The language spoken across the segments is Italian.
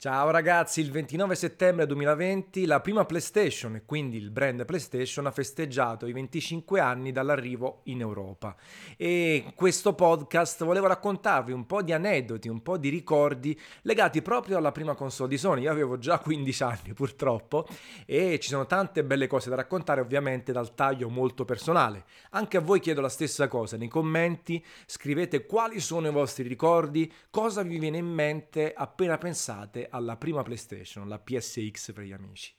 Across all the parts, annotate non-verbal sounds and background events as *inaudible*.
Ciao ragazzi, il 29 settembre 2020 la prima PlayStation, e quindi il brand PlayStation, ha festeggiato i 25 anni dall'arrivo in Europa. E questo podcast volevo raccontarvi un po' di aneddoti, un po' di ricordi legati proprio alla prima console di Sony. Io avevo già 15 anni purtroppo e ci sono tante belle cose da raccontare ovviamente dal taglio molto personale. Anche a voi chiedo la stessa cosa, nei commenti scrivete quali sono i vostri ricordi, cosa vi viene in mente appena pensate alla prima PlayStation, la PSX per gli amici.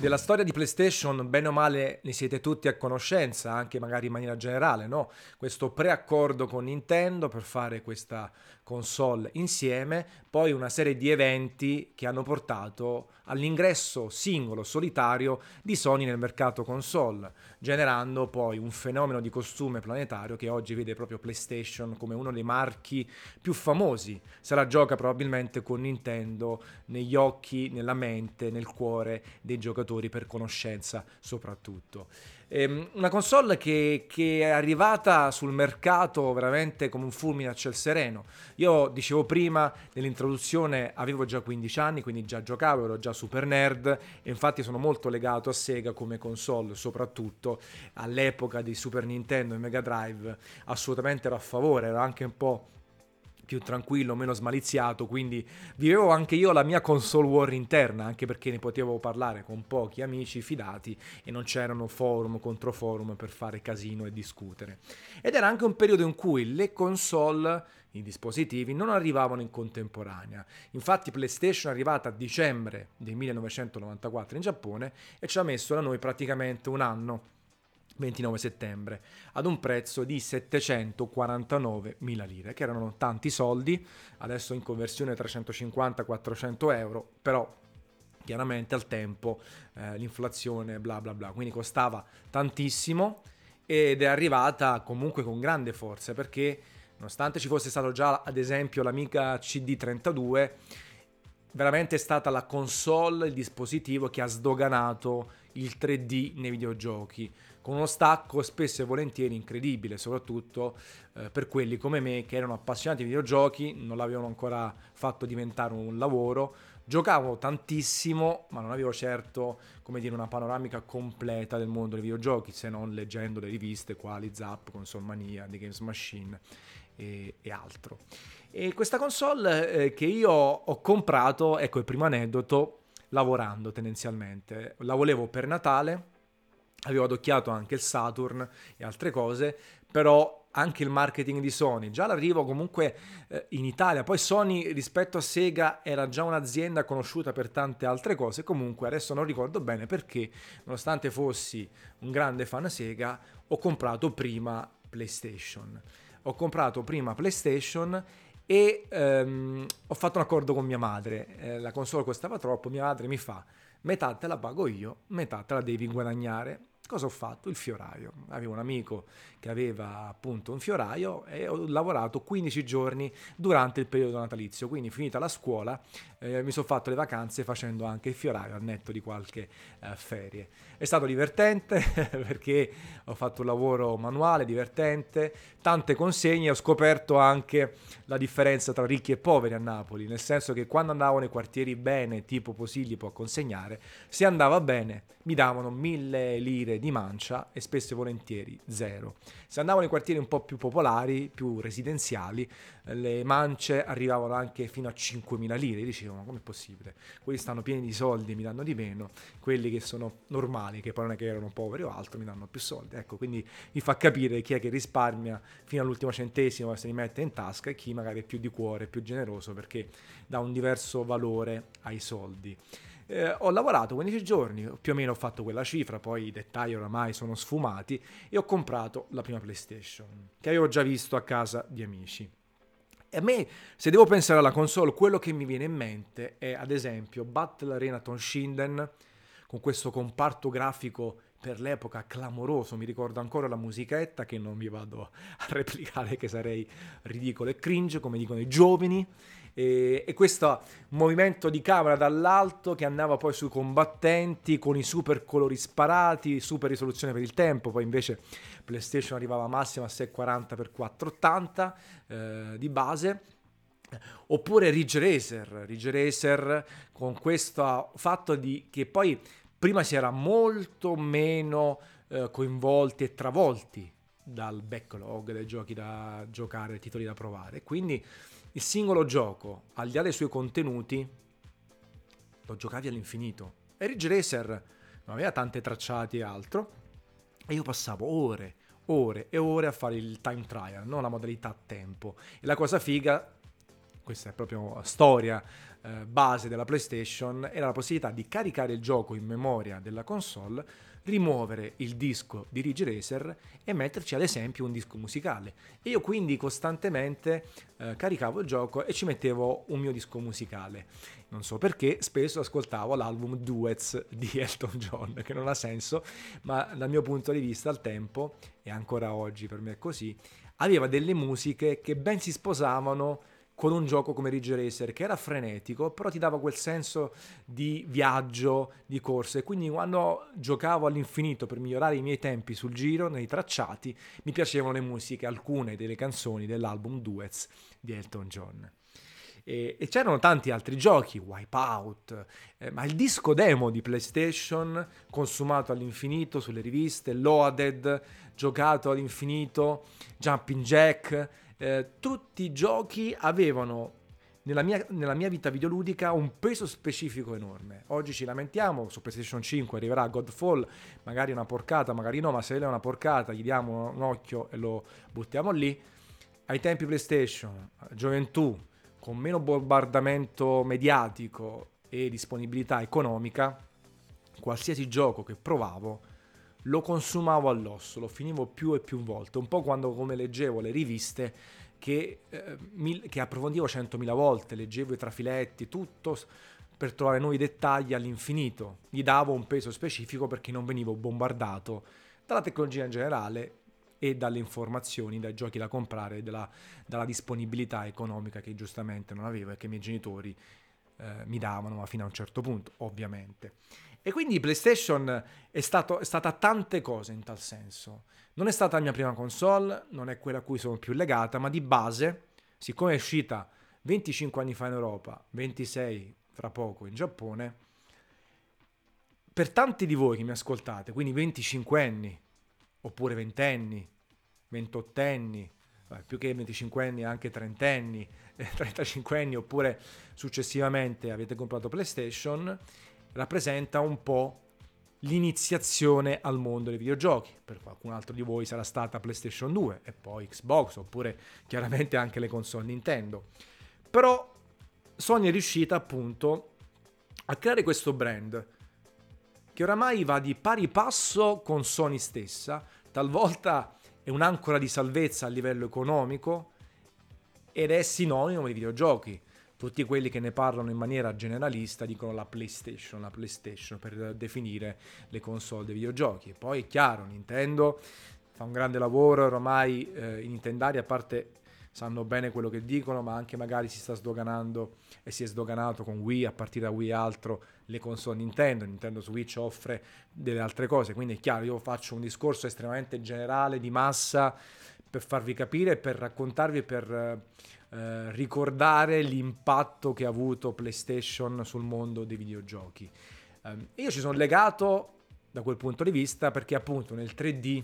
Della storia di PlayStation, bene o male, ne siete tutti a conoscenza, anche magari in maniera generale, no? Questo preaccordo con Nintendo per fare questa console insieme, poi una serie di eventi che hanno portato all'ingresso singolo, solitario di Sony nel mercato console, generando poi un fenomeno di costume planetario che oggi vede proprio PlayStation come uno dei marchi più famosi. Se la gioca probabilmente con Nintendo negli occhi, nella mente, nel cuore dei giocatori per conoscenza soprattutto. Ehm, una console che, che, è arrivata sul mercato veramente come un fulmine a ciel sereno. Io dicevo prima nell'introduzione avevo già 15 anni, quindi già giocavo, ero già super nerd e infatti sono molto legato a Sega come console, soprattutto all'epoca di Super Nintendo e Mega Drive, assolutamente ero a favore, ero anche un po' più tranquillo, meno smaliziato, quindi vivevo anche io la mia console war interna, anche perché ne potevo parlare con pochi amici fidati e non c'erano forum contro forum per fare casino e discutere. Ed era anche un periodo in cui le console i dispositivi non arrivavano in contemporanea. Infatti PlayStation è arrivata a dicembre del 1994 in Giappone e ci ha messo da noi praticamente un anno 29 settembre, ad un prezzo di 749 mila lire, che erano tanti soldi, adesso in conversione 350-400 euro, però chiaramente al tempo eh, l'inflazione bla bla bla, quindi costava tantissimo ed è arrivata comunque con grande forza perché nonostante ci fosse stato già ad esempio l'amica CD32, veramente è stata la console, il dispositivo che ha sdoganato il 3D nei videogiochi con uno stacco spesso e volentieri incredibile, soprattutto eh, per quelli come me che erano appassionati di videogiochi, non l'avevano ancora fatto diventare un lavoro, giocavo tantissimo, ma non avevo certo, come dire, una panoramica completa del mondo dei videogiochi, se non leggendo le riviste quali Zap, Console Mania, The Games Machine e, e altro. E questa console eh, che io ho comprato, ecco il primo aneddoto, lavorando tendenzialmente. La volevo per Natale avevo adocchiato anche il Saturn e altre cose, però anche il marketing di Sony, già l'arrivo comunque eh, in Italia, poi Sony rispetto a Sega era già un'azienda conosciuta per tante altre cose, comunque adesso non ricordo bene perché, nonostante fossi un grande fan Sega, ho comprato prima PlayStation. Ho comprato prima PlayStation e ehm, ho fatto un accordo con mia madre, eh, la console costava troppo, mia madre mi fa metà te la pago io, metà te la devi guadagnare Cosa ho fatto? Il fioraio. Avevo un amico che aveva appunto un fioraio e ho lavorato 15 giorni durante il periodo natalizio, quindi finita la scuola eh, mi sono fatto le vacanze facendo anche il fioraio al netto di qualche eh, ferie. È stato divertente *laughs* perché ho fatto un lavoro manuale, divertente, tante consegne, ho scoperto anche la differenza tra ricchi e poveri a Napoli, nel senso che quando andavo nei quartieri bene, tipo Posillipo a consegnare, se andava bene mi davano mille lire di mancia e spesso e volentieri zero. Se andavo nei quartieri un po' più popolari, più residenziali, le mance arrivavano anche fino a 5.000 lire. Ma com'è possibile? Quelli stanno pieni di soldi, mi danno di meno, quelli che sono normali, che poi non è che erano poveri o altro, mi danno più soldi. Ecco, quindi mi fa capire chi è che risparmia fino all'ultimo centesimo e se li mette in tasca e chi magari è più di cuore, più generoso perché dà un diverso valore ai soldi. Eh, ho lavorato 15 giorni, più o meno ho fatto quella cifra, poi i dettagli oramai sono sfumati e ho comprato la prima PlayStation, che avevo già visto a casa di amici. E a me, se devo pensare alla console, quello che mi viene in mente è ad esempio Battle Arena Shinden con questo comparto grafico per l'epoca clamoroso, mi ricordo ancora la musichetta che non mi vado a *laughs* replicare che sarei ridicolo e cringe come dicono i giovani e, e questo movimento di camera dall'alto che andava poi sui combattenti con i super colori sparati, super risoluzione per il tempo, poi invece PlayStation arrivava massimo a 640x480 eh, di base oppure Ridge Racer, Ridge Racer con questo fatto di che poi prima si era molto meno eh, coinvolti e travolti dal backlog dei giochi da giocare, titoli da provare. Quindi il singolo gioco, al di là dei suoi contenuti, lo giocavi all'infinito. E Ridge Racer non aveva tante tracciate e altro, e io passavo ore, ore e ore a fare il time trial, non la modalità tempo. E la cosa figa, questa è proprio storia eh, base della PlayStation era la possibilità di caricare il gioco in memoria della console, rimuovere il disco di Ridge Racer e metterci ad esempio un disco musicale. E io quindi costantemente eh, caricavo il gioco e ci mettevo un mio disco musicale. Non so perché, spesso ascoltavo l'album Duets di *laughs* Elton John, che non ha senso, ma dal mio punto di vista al tempo, e ancora oggi per me è così, aveva delle musiche che ben si sposavano con un gioco come Ridge Racer che era frenetico, però ti dava quel senso di viaggio, di corsa e quindi quando giocavo all'infinito per migliorare i miei tempi sul giro, nei tracciati, mi piacevano le musiche, alcune delle canzoni dell'album Duets di Elton John. E, e c'erano tanti altri giochi, Wipeout, eh, ma il disco demo di PlayStation, consumato all'infinito sulle riviste, Loaded, giocato all'infinito, Jumping Jack, eh, tutti i giochi avevano nella mia, nella mia, vita videoludica un peso specifico enorme. Oggi ci lamentiamo, su PlayStation 5 arriverà Godfall, magari una porcata, magari no, ma se è una porcata gli diamo un occhio e lo buttiamo lì. Ai tempi PlayStation, gioventù, con meno bombardamento mediatico e disponibilità economica, qualsiasi gioco che provavo lo consumavo all'osso, lo finivo più e più volte, un po' quando come leggevo le riviste che, eh, mil, che approfondivo centomila volte, leggevo i trafiletti, tutto per trovare nuovi dettagli all'infinito. Gli davo un peso specifico perché non venivo bombardato dalla tecnologia in generale e dalle informazioni, dai giochi da comprare, dalla, dalla disponibilità economica che giustamente non avevo e che i miei genitori eh, mi davano, ma fino a un certo punto, ovviamente. E quindi PlayStation è, stato, è stata tante cose in tal senso. Non è stata la mia prima console, non è quella a cui sono più legata, ma di base, siccome è uscita 25 anni fa in Europa, 26 fra poco in Giappone, per tanti di voi che mi ascoltate, quindi 25 anni, oppure 20 anni, 28 anni, più che 25 anni anche 30 anni, 35 anni oppure successivamente avete comprato PlayStation, rappresenta un po' l'iniziazione al mondo dei videogiochi. Per qualcun altro di voi sarà stata PlayStation 2 e poi Xbox oppure chiaramente anche le console Nintendo. Però Sony è riuscita appunto a creare questo brand che oramai va di pari passo con Sony stessa, talvolta è un'ancora di salvezza a livello economico ed è sinonimo di videogiochi tutti quelli che ne parlano in maniera generalista dicono la PlayStation, la PlayStation per definire le console dei videogiochi. Poi è chiaro, Nintendo fa un grande lavoro, ormai eh, i Nintendari a parte sanno bene quello che dicono, ma anche magari si sta sdoganando e si è sdoganato con Wii, a partire da Wii altro, le console Nintendo. Nintendo Switch offre delle altre cose, quindi è chiaro, io faccio un discorso estremamente generale, di massa, per farvi capire, per raccontarvi, per eh, ricordare l'impatto che ha avuto PlayStation sul mondo dei videogiochi. Um, io ci sono legato da quel punto di vista perché appunto nel 3D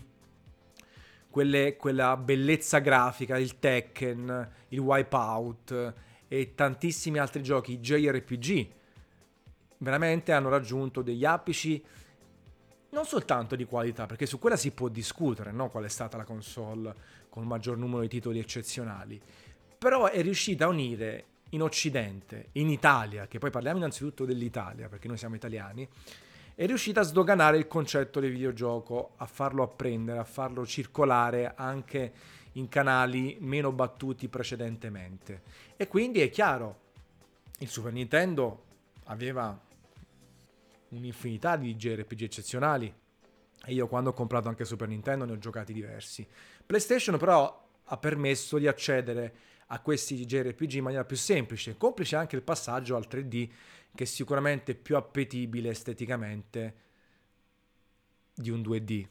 quelle, quella bellezza grafica, il Tekken, il Wipeout e tantissimi altri giochi JRPG veramente hanno raggiunto degli apici non soltanto di qualità, perché su quella si può discutere, no? qual è stata la console con il maggior numero di titoli eccezionali, però è riuscita a unire in Occidente, in Italia, che poi parliamo innanzitutto dell'Italia, perché noi siamo italiani, è riuscita a sdoganare il concetto del videogioco, a farlo apprendere, a farlo circolare anche in canali meno battuti precedentemente. E quindi è chiaro, il Super Nintendo aveva un'infinità di JRPG eccezionali, E io quando ho comprato anche Super Nintendo ne ho giocati diversi. PlayStation però ha permesso di accedere a questi JRPG in maniera più semplice, complice anche il passaggio al 3D che è sicuramente più appetibile esteticamente di un 2D.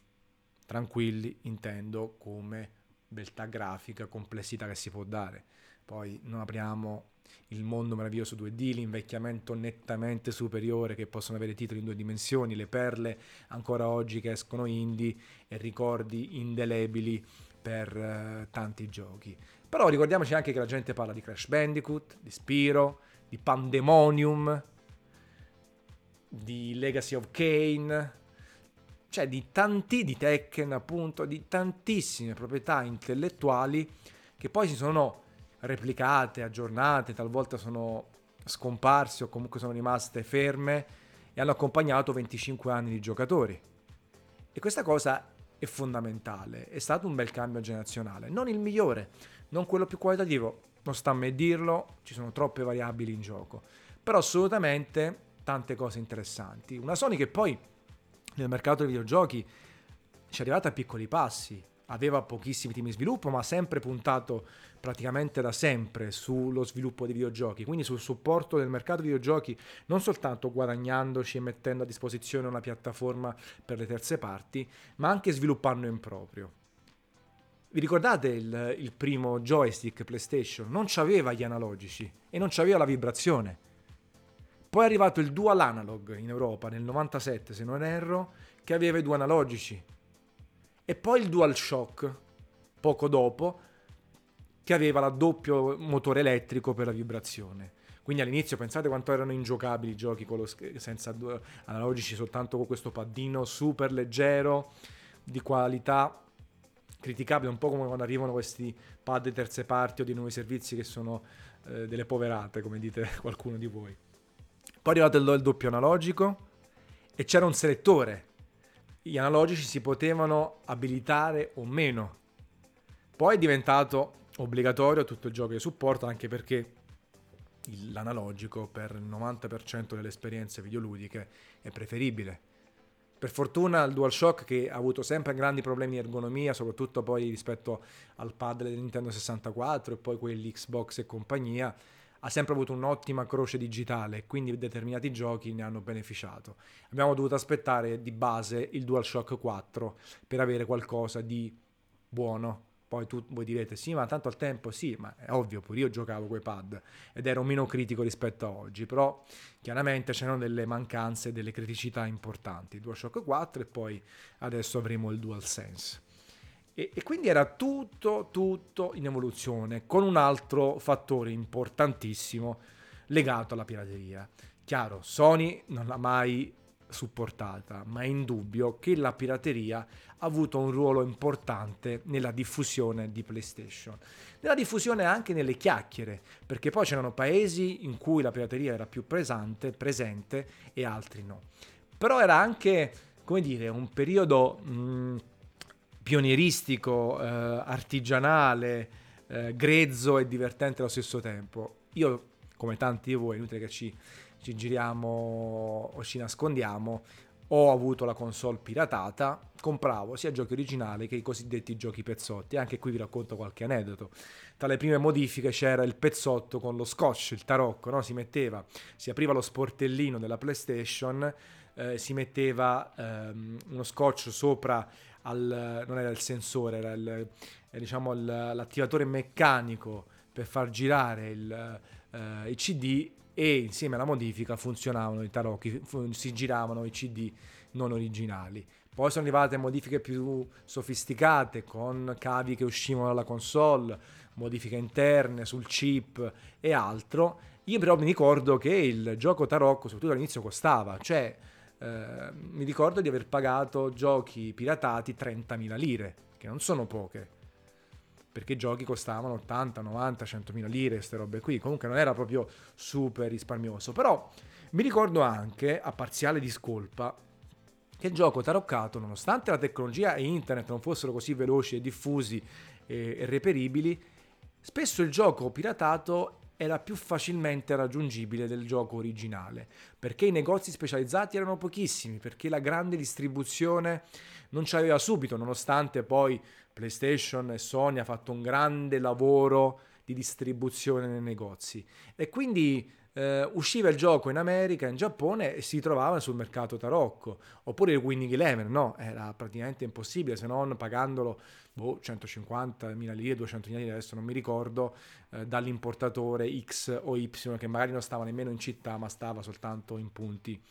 Tranquilli, intendo come beltà grafica, complessità che si può dare. Poi non apriamo il mondo meraviglioso 2D, l'invecchiamento nettamente superiore che possono avere titoli in due dimensioni, le perle ancora oggi che escono indie e ricordi indelebili per uh, tanti giochi. Però ricordiamoci anche che la gente parla di Crash Bandicoot, di Spiro, di Pandemonium, di Legacy of Kane, cioè di tanti di Tekken, appunto, di tantissime proprietà intellettuali che poi si sono replicate, aggiornate, talvolta sono scomparse o comunque sono rimaste ferme e hanno accompagnato 25 anni di giocatori. E questa cosa è fondamentale, è stato un bel cambio generazionale, non il migliore, non quello più qualitativo, non sta a me dirlo, ci sono troppe variabili in gioco, però assolutamente tante cose interessanti. Una Sony che poi nel mercato dei videogiochi ci è arrivata a piccoli passi, aveva pochissimi team di sviluppo, ma ha sempre puntato praticamente da sempre sullo sviluppo dei videogiochi, quindi sul supporto del mercato dei videogiochi, non soltanto guadagnandoci e mettendo a disposizione una piattaforma per le terze parti, ma anche sviluppando in proprio. Vi ricordate il, il primo joystick PlayStation? Non c'aveva gli analogici e non c'aveva la vibrazione. Poi è arrivato il Dual Analog in Europa nel 97, se non erro, che aveva i due analogici. E poi il Dual Shock, poco dopo, che aveva la doppio motore elettrico per la vibrazione. Quindi all'inizio pensate quanto erano ingiocabili i giochi lo, senza due analogici, soltanto con questo paddino super leggero, di qualità criticabile, un po' come quando arrivano questi pad di terze parti o di nuovi servizi che sono eh, delle poverate, come dite *laughs* qualcuno di voi. Poi è arrivato il, il doppio analogico e c'era un selettore. Gli analogici si potevano abilitare o meno. Poi è diventato obbligatorio tutto il gioco di supporto anche perché l'analogico per il 90% delle esperienze videoludiche è preferibile. Per fortuna il DualShock che ha avuto sempre grandi problemi di ergonomia, soprattutto poi rispetto al pad del Nintendo 64 e poi quelli Xbox e compagnia, ha sempre avuto un'ottima croce digitale, quindi determinati giochi ne hanno beneficiato. Abbiamo dovuto aspettare di base il DualShock 4 per avere qualcosa di buono. Poi tu voi direte sì, ma tanto al tempo sì, ma è ovvio, pure io giocavo con i pad ed ero meno critico rispetto a oggi, però chiaramente c'erano delle mancanze, delle criticità importanti. DualShock 4 e poi adesso avremo il DualSense. E, e, quindi era tutto, tutto in evoluzione, con un altro fattore importantissimo legato alla pirateria. Chiaro, Sony non l'ha mai supportata, ma è indubbio che la pirateria ha avuto un ruolo importante nella diffusione di PlayStation. Nella diffusione anche nelle chiacchiere, perché poi c'erano paesi in cui la pirateria era più pesante, presente e altri no. Però era anche, come dire, un periodo... Mh, pionieristico, eh, artigianale, eh, grezzo e divertente allo stesso tempo. Io, come tanti di voi, inutile che ci, ci giriamo o ci nascondiamo, ho avuto la console piratata, compravo sia giochi originali che i cosiddetti giochi pezzotti. Anche qui vi racconto qualche aneddoto. Tra le prime modifiche c'era il pezzotto con lo scotch, il tarocco, no? si metteva, si apriva lo sportellino della PlayStation, eh, si metteva ehm, uno scotch sopra al, non era il sensore, era il, eh, diciamo l'attivatore meccanico per far girare il, eh, i CD e insieme alla modifica funzionavano i tarocchi, si giravano i CD non originali. Poi sono arrivate modifiche più sofisticate con cavi che uscivano dalla console, modifiche interne sul chip e altro. Io però mi ricordo che il gioco tarocco, soprattutto all'inizio, costava, cioè eh, mi ricordo di aver pagato giochi piratati 30.000 lire, che non sono poche, perché i giochi costavano 80, 90, 100.000 lire, queste robe qui, comunque non era proprio super risparmioso, però mi ricordo anche, a parziale discolpa, che il gioco taroccato, nonostante la tecnologia e internet non fossero così veloci e diffusi e reperibili, spesso il gioco piratato era più facilmente raggiungibile del gioco originale, perché i negozi specializzati erano pochissimi, perché la grande distribuzione non ci aveva subito, nonostante poi PlayStation e Sony ha fatto un grande lavoro di distribuzione nei negozi. E quindi eh, usciva il gioco in America, in Giappone e si trovava sul mercato tarocco. Oppure il Winning Eleven, no, era praticamente impossibile se non pagandolo boh, 150.000 lire, 200.000 lire, adesso non mi ricordo, eh, dall'importatore X o Y che magari non stava nemmeno in città ma stava soltanto in punti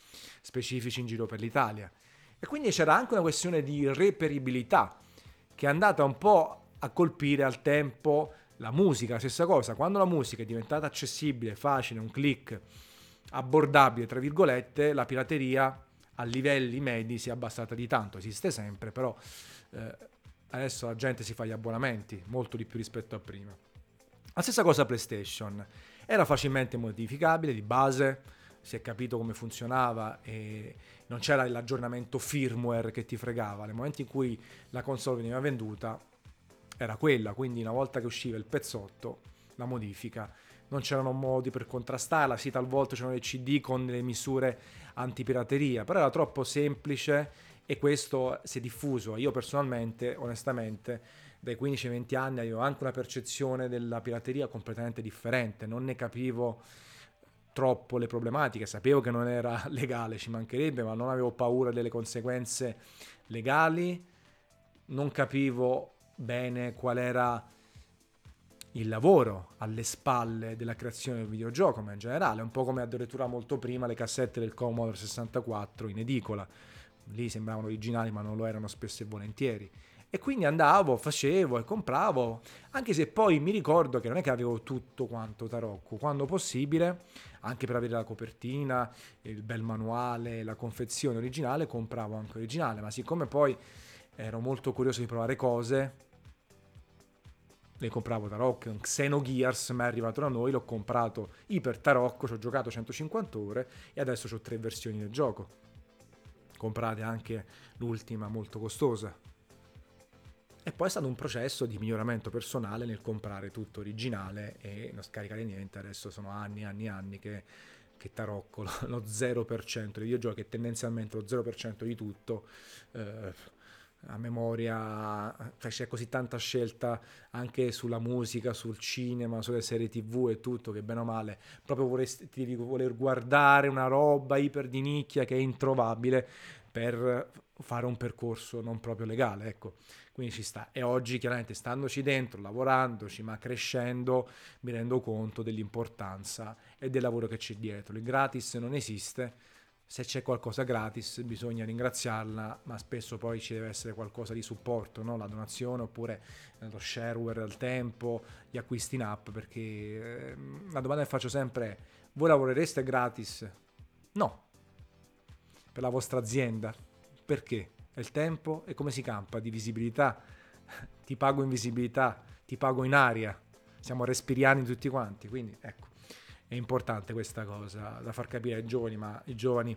specifici in giro per l'Italia. E quindi c'era anche una questione di reperibilità che è andata un po' a colpire al tempo la musica, la stessa cosa, quando la musica è diventata accessibile, facile, un click, abbordabile, tra virgolette, la pirateria a livelli medi si è abbassata di tanto, esiste sempre, però eh, adesso la gente si fa gli abbonamenti, molto di più rispetto a prima. La stessa cosa PlayStation, era facilmente modificabile di base, si è capito come funzionava e non c'era l'aggiornamento firmware che ti fregava. Nel momento in cui la console veniva venduta, era quella, quindi una volta che usciva il pezzotto, la modifica, non c'erano modi per contrastarla, sì talvolta c'erano dei CD con delle misure antipirateria, però era troppo semplice e questo si è diffuso. Io personalmente, onestamente, dai 15-20 anni avevo anche una percezione della pirateria completamente differente, non ne capivo troppo le problematiche, sapevo che non era *laughs* legale, ci mancherebbe, ma non avevo paura delle conseguenze legali, non capivo bene qual era il lavoro alle spalle della creazione del videogioco, ma in generale, un po' come addirittura molto prima le cassette del Commodore 64 in edicola. Lì sembravano originali, ma non lo erano spesso e volentieri. E quindi andavo, facevo e compravo, anche se poi mi ricordo che non è che avevo tutto quanto tarocco, quando possibile, anche per avere la copertina, il bel manuale, la confezione originale, compravo anche originale, ma siccome poi ero molto curioso di provare cose, ne compravo Tarocco, un Xenogears ma è arrivato da noi, l'ho comprato Iper Tarocco, ci ho giocato 150 ore e adesso ho tre versioni del gioco. Comprate anche l'ultima molto costosa. E poi è stato un processo di miglioramento personale nel comprare tutto originale e non scaricare niente, adesso sono anni e anni e anni che, che tarocco lo 0% dei videogiochi e tendenzialmente lo 0% di tutto. Eh, a memoria, cioè c'è così tanta scelta anche sulla musica, sul cinema, sulle serie tv e tutto, che bene o male proprio vorresti, devi voler guardare una roba iper di nicchia che è introvabile per fare un percorso non proprio legale, ecco. Quindi ci sta. E oggi, chiaramente, standoci dentro, lavorandoci, ma crescendo, mi rendo conto dell'importanza e del lavoro che c'è dietro. Il gratis non esiste se c'è qualcosa gratis bisogna ringraziarla, ma spesso poi ci deve essere qualcosa di supporto, no? la donazione oppure lo shareware al tempo, gli acquisti in app, perché eh, la domanda che faccio sempre è, voi lavorereste gratis? No, per la vostra azienda. Perché? È il tempo e come si campa di visibilità? ti pago in visibilità, ti pago in aria, siamo respiriani tutti quanti, quindi ecco è importante questa cosa da far capire ai giovani, ma i giovani,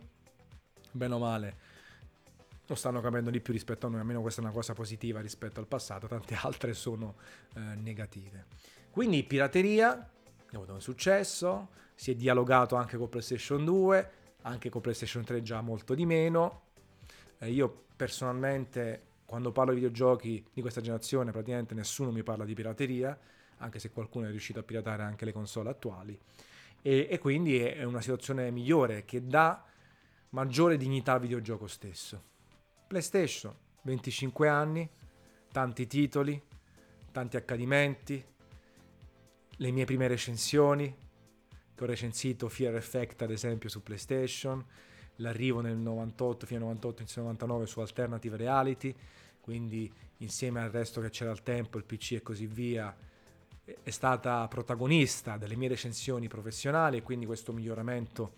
bene o male, lo stanno capendo di più rispetto a noi, almeno questa è una cosa positiva rispetto al passato, tante *laughs* altre sono eh, negative. Quindi pirateria, ha avuto un successo, si è dialogato anche con PlayStation 2, anche con PlayStation 3 già molto di meno. Eh, io personalmente quando parlo di videogiochi di questa generazione praticamente nessuno mi parla di pirateria, anche se qualcuno è riuscito a piratare anche le console attuali e, e quindi è una situazione migliore che dà maggiore dignità al videogioco stesso. PlayStation, 25 anni, tanti titoli, tanti accadimenti, le mie prime recensioni, che ho recensito Fear Effect ad esempio su PlayStation, l'arrivo nel 98, fino al 98, inizio 99 su Alternative Reality, quindi insieme al resto che c'era al tempo, il PC e così via, è stata protagonista delle mie recensioni professionali e quindi questo miglioramento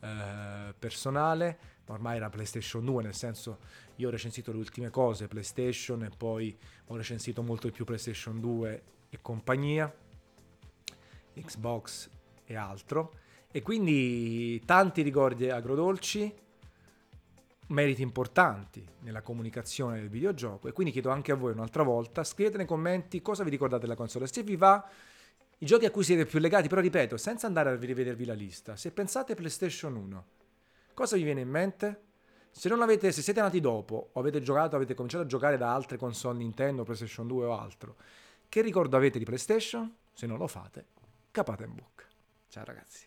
eh, personale, ormai era PlayStation 2, nel senso io ho recensito le ultime cose PlayStation e poi ho recensito molto di più PlayStation 2 e compagnia, Xbox e altro, e quindi tanti ricordi agrodolci meriti importanti nella comunicazione del videogioco e quindi chiedo anche a voi un'altra volta, scrivete nei commenti cosa vi ricordate della console. Se vi va, I giochi a cui siete più legati, però ripeto, senza andare a rivedervi la lista, se pensate PlayStation 1, cosa vi viene in mente? Se avete, se siete nati dopo o avete giocato, avete cominciato a giocare da altre console Nintendo, PlayStation 2 o altro, che ricordo avete di PlayStation? Se non lo fate, capate in bocca. Ciao ragazzi.